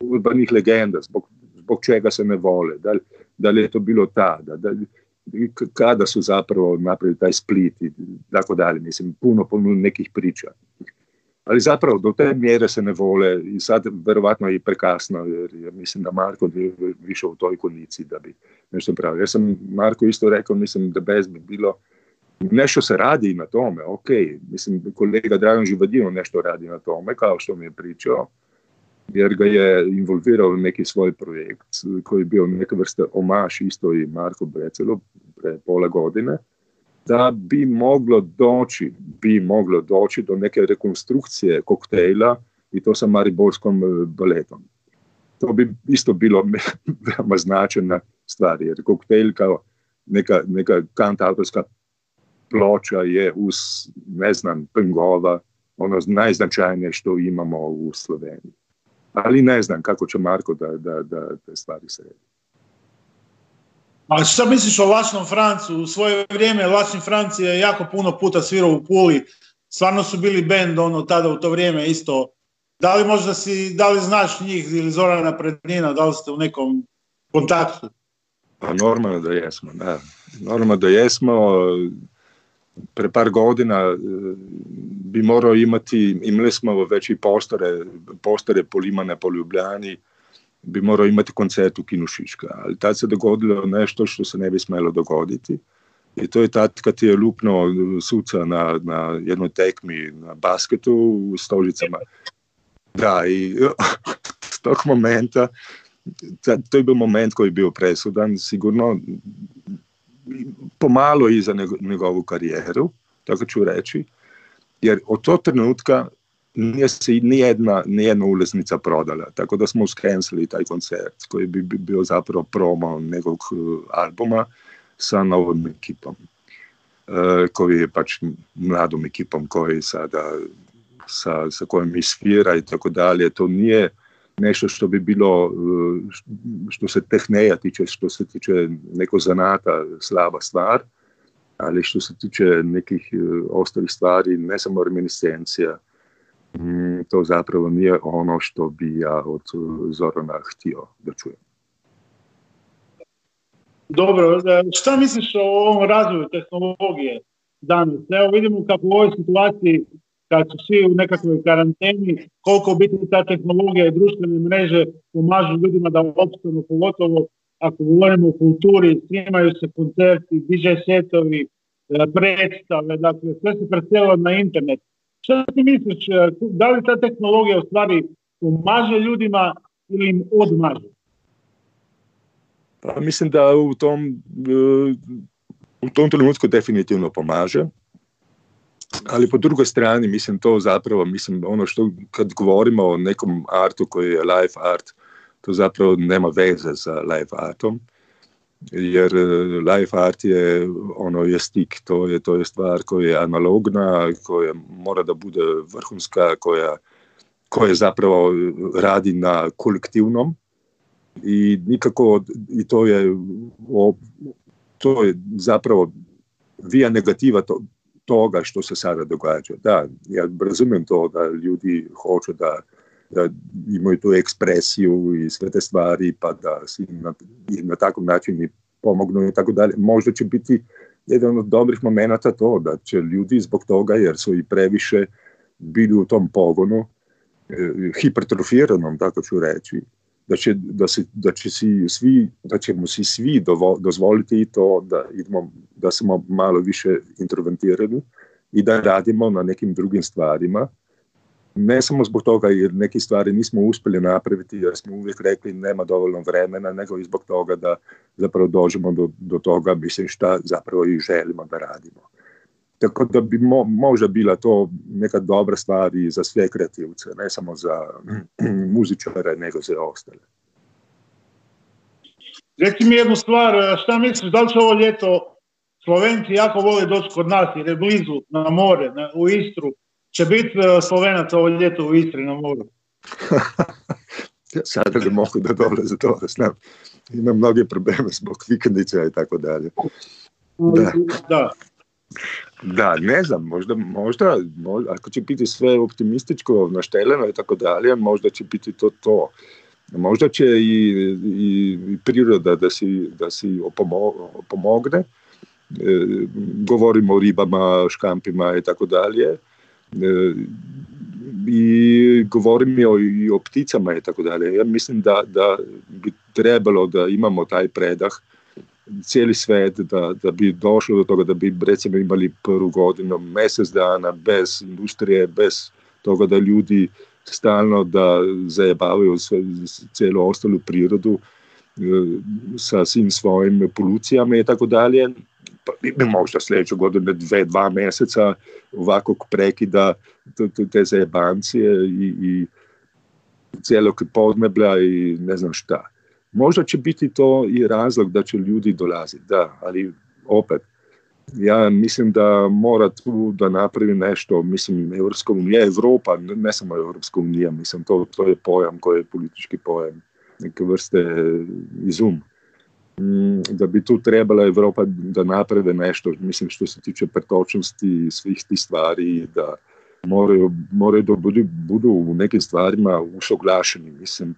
urbanih legenda, zbog, zbog čega se ne vole. Da, da li je to bilo tada, da, kada su zapravo napravili taj split i tako dalje. Mislim, puno, puno nekih priča. Ali zapravo do te mjere se ne vole i sad verovatno je i prekasno jer, jer mislim da Marko je više u toj kondiciji da bi nešto pravio. Ja sam Marko isto rekao, mislim da bez bi bilo nešto se radi na tome, ok, mislim, kolega Dragan Živadino nešto radi na tome, kao što mi je pričao, jer ga je involvirao u neki svoj projekt koji je bio neka vrsta omaš isto i Marko Brecelu pre pola godine, da bi moglo doći, bi moglo doći do neke rekonstrukcije koktejla i to sa Mariborskom e, baletom. To bi isto bilo [laughs] veoma značajna stvar, jer koktejl kao neka, neka kantautorska ploča je uz, ne znam, Pengova, ono najznačajnije što imamo u Sloveniji. Ali ne znam kako će Marko da, da, da te stvari sredi. A šta misliš o Lačnom Francu? U svoje vrijeme Lačni Franci je jako puno puta svirao u Puli. Stvarno su bili bend ono tada u to vrijeme isto Da li možda si, da li znaš njih ili Zorana Prednjina, da li ste u nekom kontaktu? Pa normalno da jesmo, da. Normalno da jesmo. Pre par godina e, bi morao imati, imali smo već i postare, postare Polimane po Ljubljani, bi morao imati koncert u Kinu Šiška. Ali tad se dogodilo nešto što se ne bi smjelo dogoditi. I to je tad kad je lupno suca na, na jednoj tekmi na basketu u Stožicama. Da, i s [laughs] tog momenta, to je bio moment koji je bio presudan, sigurno pomalo i za njegovu karijeru, tako ću reći, jer od tog trenutka nije se nijedna, nijedna ulaznica prodala, tako da smo skensili taj koncert koji bi bio zapravo promo nekog uh, albuma sa novom ekipom, uh, koji je pač mladom ekipom koji sada sa, sa kojom isfira i tako dalje. To nije nešto što bi bilo, uh, što se tehneja tiče, što se tiče neko zanata slaba stvar, ali što se tiče nekih ostalih stvari, ne samo reminiscencija, Mm, to zapravo nije ono što bi ja od Zorana htio da čujem. Dobro, e, šta misliš o ovom razvoju tehnologije danas? Evo vidimo kako u ovoj situaciji kad su svi u nekakvoj karanteni, koliko biti ta tehnologija i društvene mreže pomažu ljudima da opstanu, pogotovo ako govorimo o kulturi, snimaju se koncerti, DJ setovi, e, predstave, dakle sve se preselilo na internet. Šta ti misliš, e, da li ta tehnologija u stvari pomaže ljudima ili im odmaže? Pa mislim da u tom, e, u tom trenutku definitivno pomaže. Ali po drugoj strani, mislim, to zapravo, mislim, ono što kad govorimo o nekom artu koji je live art, to zapravo nema veze sa live artom jer e, live art je ono je stik, to je, to je stvar koja je analogna, koja mora da bude vrhunska, koja, koja zapravo radi na kolektivnom. I nikako i to je to je zapravo vija negativa to, toga što se sada događa. Da, ja razumijem to da ljudi hoće da da imaju tu ekspresiju i sve te stvari, pa da si na, na takav način i pomognu i tako dalje. Možda će biti jedan od dobrih momenata to da će ljudi zbog toga, jer su i previše bili u tom pogonu, e, hipertrofiranom, tako ću reći, da, će, da, se, da, će si svi, da ćemo si svi dovo, dozvoliti to da, idemo, da smo malo više interventirani i da radimo na nekim drugim stvarima ne samo zbog toga jer neke stvari nismo uspjeli napraviti jer smo uvijek rekli nema dovoljno vremena, nego i zbog toga da zapravo dođemo do, do toga mislim šta zapravo i želimo da radimo. Tako da bi mo, možda bila to neka dobra stvar i za sve kreativce, ne samo za [clears throat] muzičare, nego za ostale. Reci mi jednu stvar, šta misliš, da li će ovo ljeto Slovenci jako vole doći kod nas jer je blizu na more, na, u Istru, će biti e, Slovenac ovo ljeto u Istri na moru. ja [laughs] sada ne mogu da dolaze to, znam. Imam mnoge probleme zbog vikendica i tako dalje. Da. da. Da, ne znam, možda, možda, možda, ako će biti sve optimističko našteleno i tako dalje, možda će biti to to. Možda će i, i, i priroda da si, da si pomogne. E, govorimo o ribama, škampima i tako dalje E, i govorim o, i o pticama i tako dalje. Ja mislim da, da bi trebalo da imamo taj predah cijeli svet da, da bi došlo do toga da bi recimo imali prvu godinu mjesec dana bez industrije, bez toga da ljudi stalno da zajebavaju sve, cijelu ostalu prirodu e, sa svim svojim polucijama i tako dalje pa možda sljedeću godinu, dve, dva mjeseca ovakvog prekida te zajebancije i, i cijelog podneblja i ne znam šta. Možda će biti to i razlog da će ljudi dolaziti, da, ali opet, ja mislim da mora tu da napravi nešto, mislim, Evropska unija, Evropa, ne samo Evropska unija, mislim, to, to je pojam koji je politički pojam, neke vrste izum. Mm, da bi tu trebala Evropa da naprave nešto, mislim što se tiče pretočnosti svih tih stvari, da, moraju, moraju da budu, budu u nekim stvarima usoglašeni, mislim,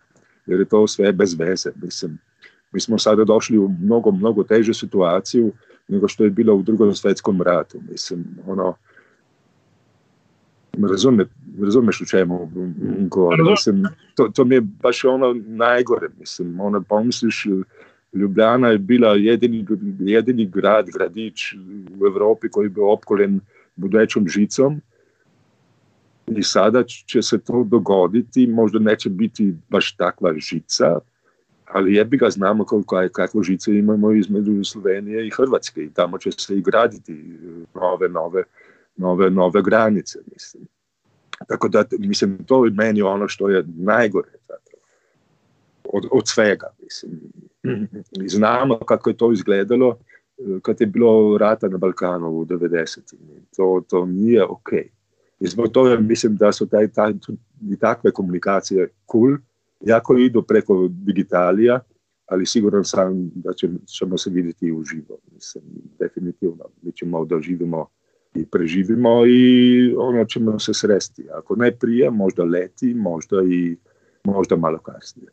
jer je to sve bez veze, mislim. Mi smo sada došli u mnogo, mnogo težu situaciju nego što je bilo u drugom svjetskom ratu, mislim, ono, razume, razumeš u čemu govorim, mislim, to, to mi je baš ono najgore, mislim, ono, pomisliš, Ljubljana je bila jedini, jedini grad, gradić u Europi koji je bio opkoljen budećom žicom, i sada će se to dogoditi, možda neće biti baš takva žica, ali jebi ga znamo koliko je, kakvu imamo između Slovenije i Hrvatske i tamo će se i graditi nove, nove, nove, nove granice, mislim. Tako da, mislim, to je meni ono što je najgore od, od svega, mislim. I znamo kako je to izgledalo kad je bilo rata na Balkanu u 90. To, to nije okej. Okay. I zbog toga mislim da su taj, taj, i takve komunikacije cool, jako idu preko digitalija, ali siguran sam da ćemo se vidjeti i uživo. Mislim, definitivno, mi ćemo da živimo i preživimo i ono ćemo se sresti. Ako ne prije, možda leti, možda i možda malo kasnije.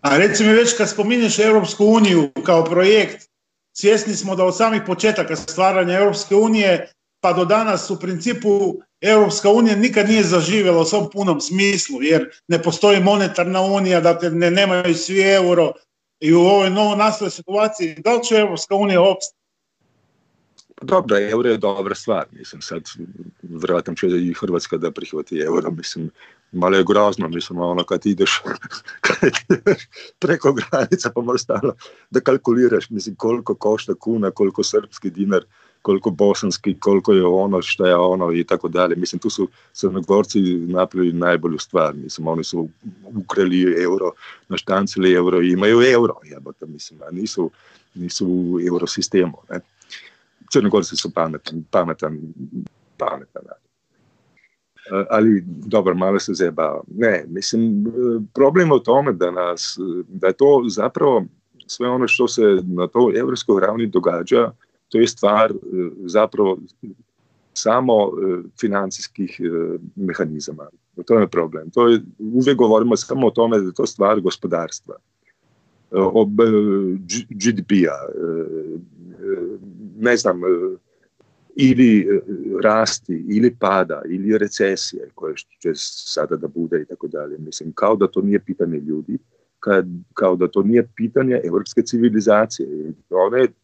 A reci mi već kad spominješ Europsku uniju kao projekt, svjesni smo da od samih početaka stvaranja Europske unije pa do danas u principu Europska unija nikad nije zaživjela u svom punom smislu, jer ne postoji monetarna unija, dakle ne nemaju svi euro i u ovoj novo nastaloj situaciji, da li će Europska unija opstati? Dobro, euro je dobra stvar, mislim, sad vjerojatno će i Hrvatska da prihvati euro, mislim, malo je grozno, mislim, ono kad ideš, [laughs] preko granica pa moraš stalno da kalkuliraš, mislim, koliko košta kuna, koliko srpski dinar, koliko bosanski, koliko je ono, šta je ono i tako dalje. Mislim, tu su crnogorci napravili najbolju stvar. Mislim, oni su ukrali euro, naštancili euro i imaju euro, jebota, mislim, a nisu, nisu u eurosistemu. Ne? Crnogorci su pametan, pametan, pametan. Ali, dobro, malo se zeba. Ne, mislim, problem u tome da nas, da je to zapravo sve ono što se na to evropskoj ravni događa, to je stvar e, zapravo samo e, financijskih e, mehanizama. To je problem. To je, uvijek govorimo samo o tome da je to stvar gospodarstva, GDP-a, ne znam, ili rasti, ili pada, ili recesije koje će sada da bude i tako dalje. Mislim, kao da to nije pitanje ljudi, kao da to nije pitanje evropske civilizacije.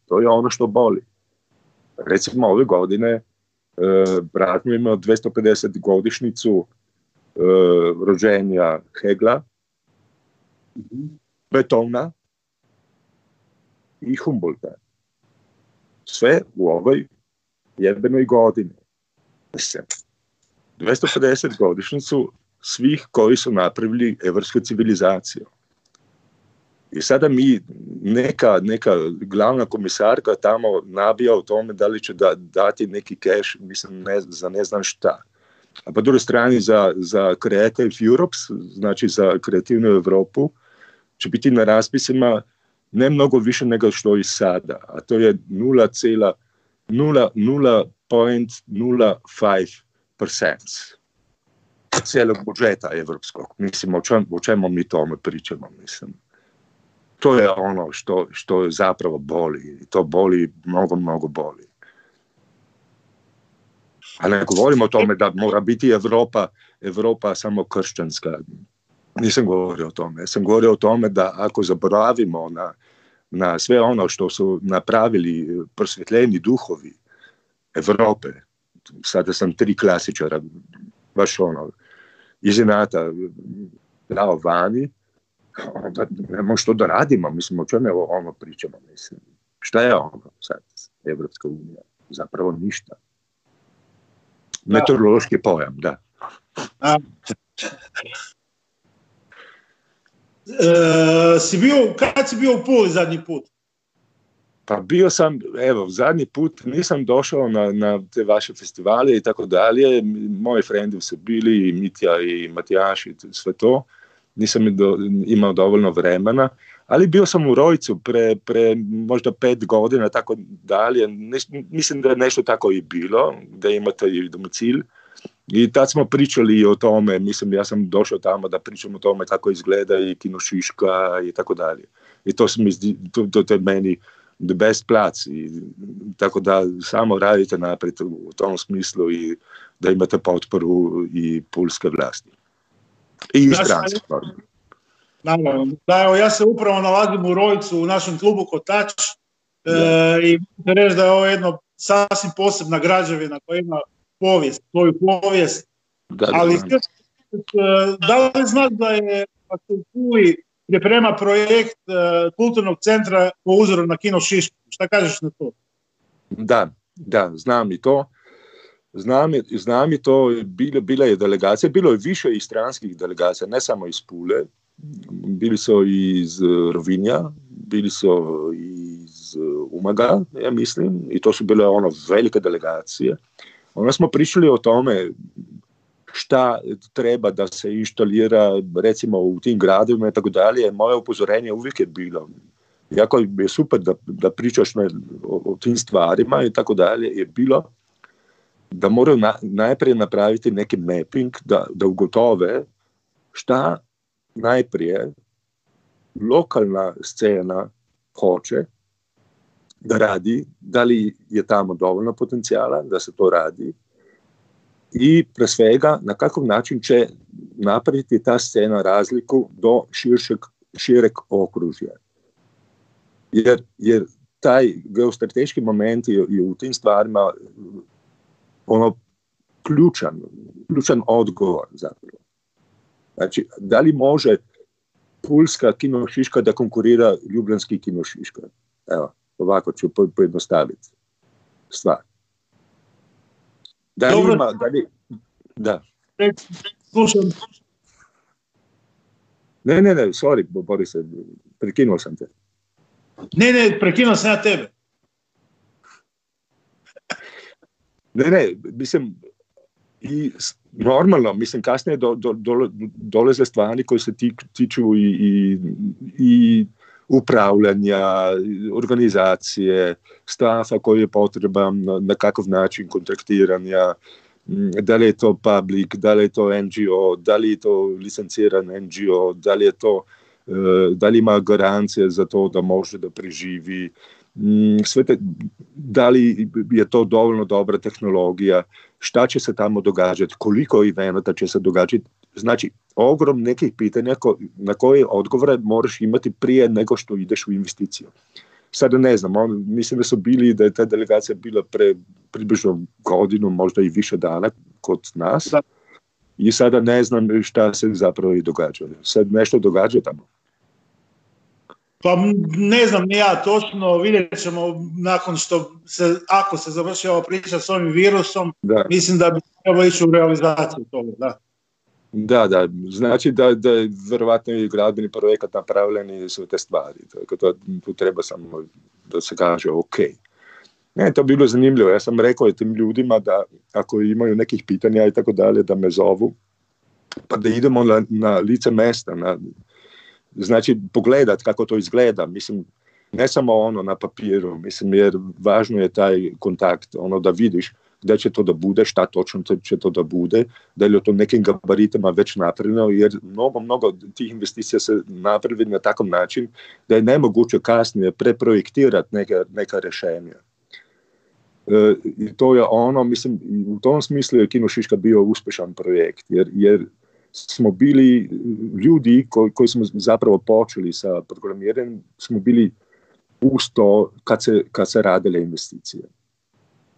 to je ono što boli recimo ove godine e, mi imao 250 godišnicu e, rođenja Hegla, Betona i Humboldta. Sve u ovoj jebenoj godini. Mislim, 250 godišnicu svih koji su napravili evropsku civilizaciju. I sada mi, neka, neka glavna komisarka tamo nabija o tome da li će da, dati neki cash, mislim, ne, za ne znam šta. A po drugoj strani za, za Creative Europe, znači za kreativnu Europu, će biti na raspisima ne mnogo više nego što i sada, a to je 0,05% cijelog budžeta evropskog. Mislim, o, čem, o čemu mi tome pričamo, mislim to je ono što, što zapravo boli. I to boli, mnogo, mnogo boli. A ne govorimo o tome da mora biti Evropa, Evropa samo kršćanska. Nisam govorio o tome. Sam govorio o tome da ako zaboravimo na, na sve ono što su napravili prosvjetljeni duhovi Evrope, sada sam tri klasičara, baš ono, iz dao vani, [laughs] onda nemamo što da radimo, mislim, o čemu ono pričamo, mislim. Šta je ono sad, Evropska unija? Zapravo ništa. Meteorološki pojam, da. A, e, si bio, kad si bio u Puli zadnji put? Pa bio sam, evo, zadnji put nisam došao na, na te vaše festivale i tako dalje. Moji frendi su bili, i Mitja i Matijaš i sve to nisam do, imao dovoljno vremena, ali bio sam u Rojcu pre, pre možda pet godina, tako dalje. mislim da je nešto tako i bilo, da imate domicil. I tad smo pričali o tome, mislim, ja sam došao tamo da pričam o tome kako izgleda i Kino Šiška i tako dalje. I to se mi zdi, to, to, to je meni the best plac. I, tako da samo radite naprijed u tom smislu i da imate potporu i pulske vlasti. I stranske. Naravno. Da, evo, ja se upravo nalazim u Rojcu u našem klubu Kotač e, i reći da je ovo jedno sasvim posebna građevina koja ima povijest, svoju povijest. Da, Ali da. da li znaš da je u Puli priprema projekt uh, kulturnog centra po uzoru na kino Šišku? Šta kažeš na to? Da, da, znam i to. Znam, znam i to, bila, bila je delegacija, bilo je više i stranskih delegacija, ne samo iz Pule, bili su iz Rovinja, bili su iz Umaga, ja mislim, i to su bile ono velike delegacije. Onda smo pričali o tome šta treba da se instalira recimo u tim gradovima i tako dalje. Moje upozorenje uvijek je bilo jako je super da, da pričaš o, o tim stvarima i tako dalje, je bilo da moraju na, napraviti neki mapping, da, da ugotove šta najprije lokalna scena hoće da radi, da li je tamo dovoljno potencijala da se to radi i pre svega na kakav način će napraviti ta scena razliku do širšeg, šireg okružja. Jer, jer taj geostrateški moment je, je u tim stvarima ono ključan, ključan odgovor zapravo. Znači, da li može Pulska kinošiška da konkurira Ljubljanski kinošiška? Evo, ovako ću pojednostaviti stvar. Da li Dobro. ima, da li, da. Slušam. Ne, ne, ne, sorry, Boris, prekinuo sam te. Ne, ne, prekinuo sam ja tebe. Ne, ne, mislim, i normalno, mislim, kasnije do, do, do, doleze stvari koje se tiču i, i, i upravljanja, organizacije, stafa koji je potreban, na, na kakav način kontraktiranja, da li je to public, da li je to NGO, da li je to licenciran NGO, da li je to da li ima garancije za to da može da preživi, sve te, da li je to dovoljno dobra tehnologija, šta će se tamo događati, koliko eventa će se događati, znači ogrom nekih pitanja ko, na koje odgovore moraš imati prije nego što ideš u investiciju. Sada ne znam, on, mislim da su bili, da je ta delegacija bila pre približno godinu, možda i više dana kod nas. I sada ne znam šta se zapravo i događa. Sad nešto događa tamo. Pa ne znam ni ja točno, vidjet ćemo nakon što se, ako se završi ova priča s ovim virusom, da. mislim da bi trebalo ići u realizaciju toga, da. Da, da, znači da, da je verovatno i gradbeni projekat napravljen i sve te stvari. Tako to, tu treba samo da se kaže ok. Ne, to bi bilo zanimljivo. Ja sam rekao tim ljudima da ako imaju nekih pitanja i tako dalje, da me zovu, pa da idemo na, na lice mesta, na, znači pogledat kako to izgleda. Mislim, ne samo ono na papiru, mislim, jer važno je taj kontakt, ono da vidiš gde će to da bude, šta točno će to da bude, da li je to nekim gabaritima već napravljeno, jer mnogo, mnogo tih investicija se napravi na takav način da je nemoguće kasnije preprojektirati neka, neka rešenja. E, to je ono, mislim, u tom smislu je Kino Šiška bio uspešan projekt, jer, jer smo bili ljudi koji, koji smo zapravo počeli sa programiranjem, smo bili usto kad se, kad se radile investicije.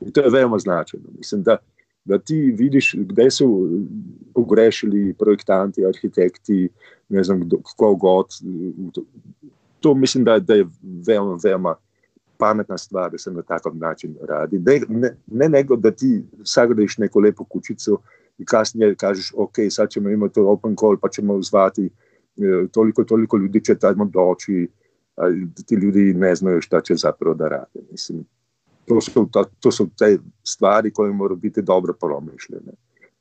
I to je veoma značajno. Mislim da, da ti vidiš gde su pogrešili projektanti, arhitekti, ne znam ko god. To, to mislim da, da je veoma, veoma pametna stvar da se na takav način radi. Ne, ne, ne nego da ti sagradiš neku lepu kućicu i kasnije kažeš ok, sad ćemo imati open call pa ćemo zvati e, toliko toliko ljudi će tamo doći a ti ljudi ne znaju šta će zapravo da rade. Mislim, to so, ta, to so te stvari, koje morajo biti dobro promišljene.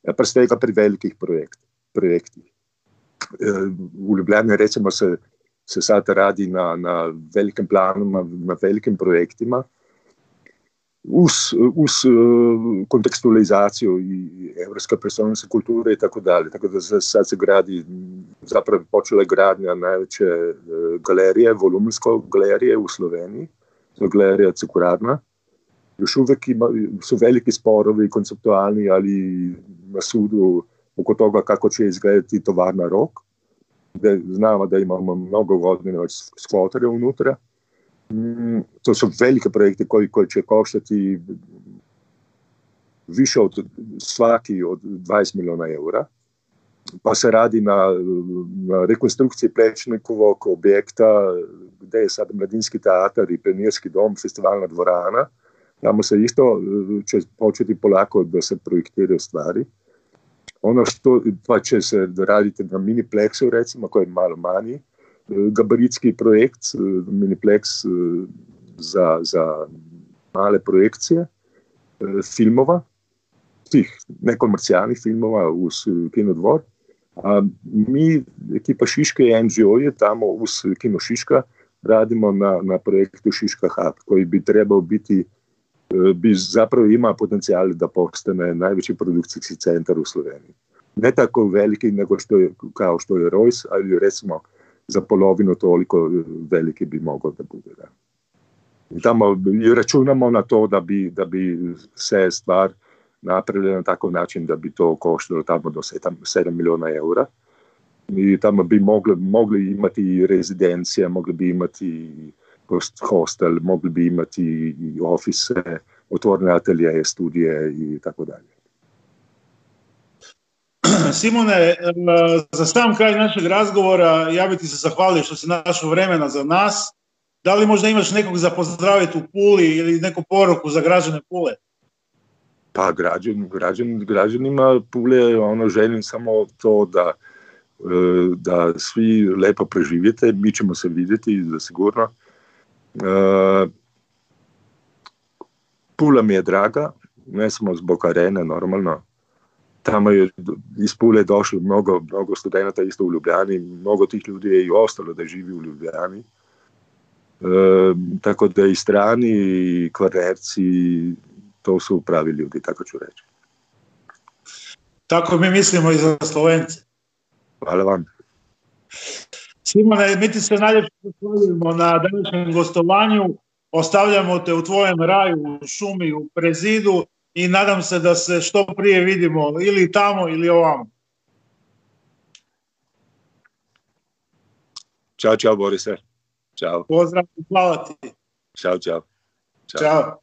Ja, Prstega pri velikih projekt, projektih. E, v Ljubljani recimo se, se sad radi na, na velikem planu, na, na velikim projektima uz, uz kontekstualizaciju i evropske predstavnice kulture i tako dalje. Tako da sad se gradi, zapravo počela je gradnja najveće galerije, volumsko galerije u Sloveniji, to je galerija Cekuradna. Još uvek ima, su veliki sporovi konceptualni ali na sudu oko toga kako će izgledati tovarna rok. Da znamo da imamo mnogo godina skvotere unutra. Mm, to su velike projekte koji, koji će koštati više od svaki od 20 miliona eura. Pa se radi na, na rekonstrukciji Plečnikovog objekta, gde je sad Mladinski teatar i Pionirski dom, festivalna dvorana. Tamo se isto će početi polako da se projektiraju stvari. Ono što pa će se raditi na miniplexu, recimo, koji je malo manji, gabaritski projekt, Miniplex za, za male projekcije filmova, tih nekomercijalnih filmova uz Kinodvor. Mi, ekipa Šiške i NGO je tamo uz Kino Šiška radimo na, na projektu Šiška Hub, koji bi trebao biti bi zapravo ima potencijal da postane najveći produkcijski centar u Sloveniji. Ne tako veliki nego što je, kao što je Rojs, ali recimo za polovinu toliko veliki bi mogao da bude. Da. I tamo računamo na to da bi, da bi se stvar napravila na takav način da bi to koštalo tamo do 7, 7 miliona eura. I tamo bi mogli, mogli imati rezidencije, mogli bi imati hostel, mogli bi imati ofise, otvorene ateljeje, studije i tako dalje. [clears throat] Simone, za sam kraj našeg razgovora ja bih ti se zahvalio što si našao vremena za nas. Da li možda imaš nekog za pozdraviti u Puli ili neku poruku za građane Pule? Pa građan, građan, građanima Pule ono, želim samo to da, da svi lepo preživite, mi ćemo se vidjeti za sigurno. Pula mi je draga, ne samo zbog arene normalno, tamo je iz Pule došlo mnogo, mnogo studenta isto u Ljubljani, mnogo tih ljudi je i ostalo da živi u Ljubljani. E, tako da i strani i kvarnerci, to su pravi ljudi, tako ću reći. Tako mi mislimo i za Slovence. Hvala vam. Simone, mi ti se najljepše zahvaljujemo na današnjem gostovanju. Ostavljamo te u tvojem raju, u šumi, u prezidu i nadam se da se što prije vidimo ili tamo ili ovamo. Ćao, čao Borise. Ćao. Pozdrav i hvala ti. Ćao, čao. Ćao.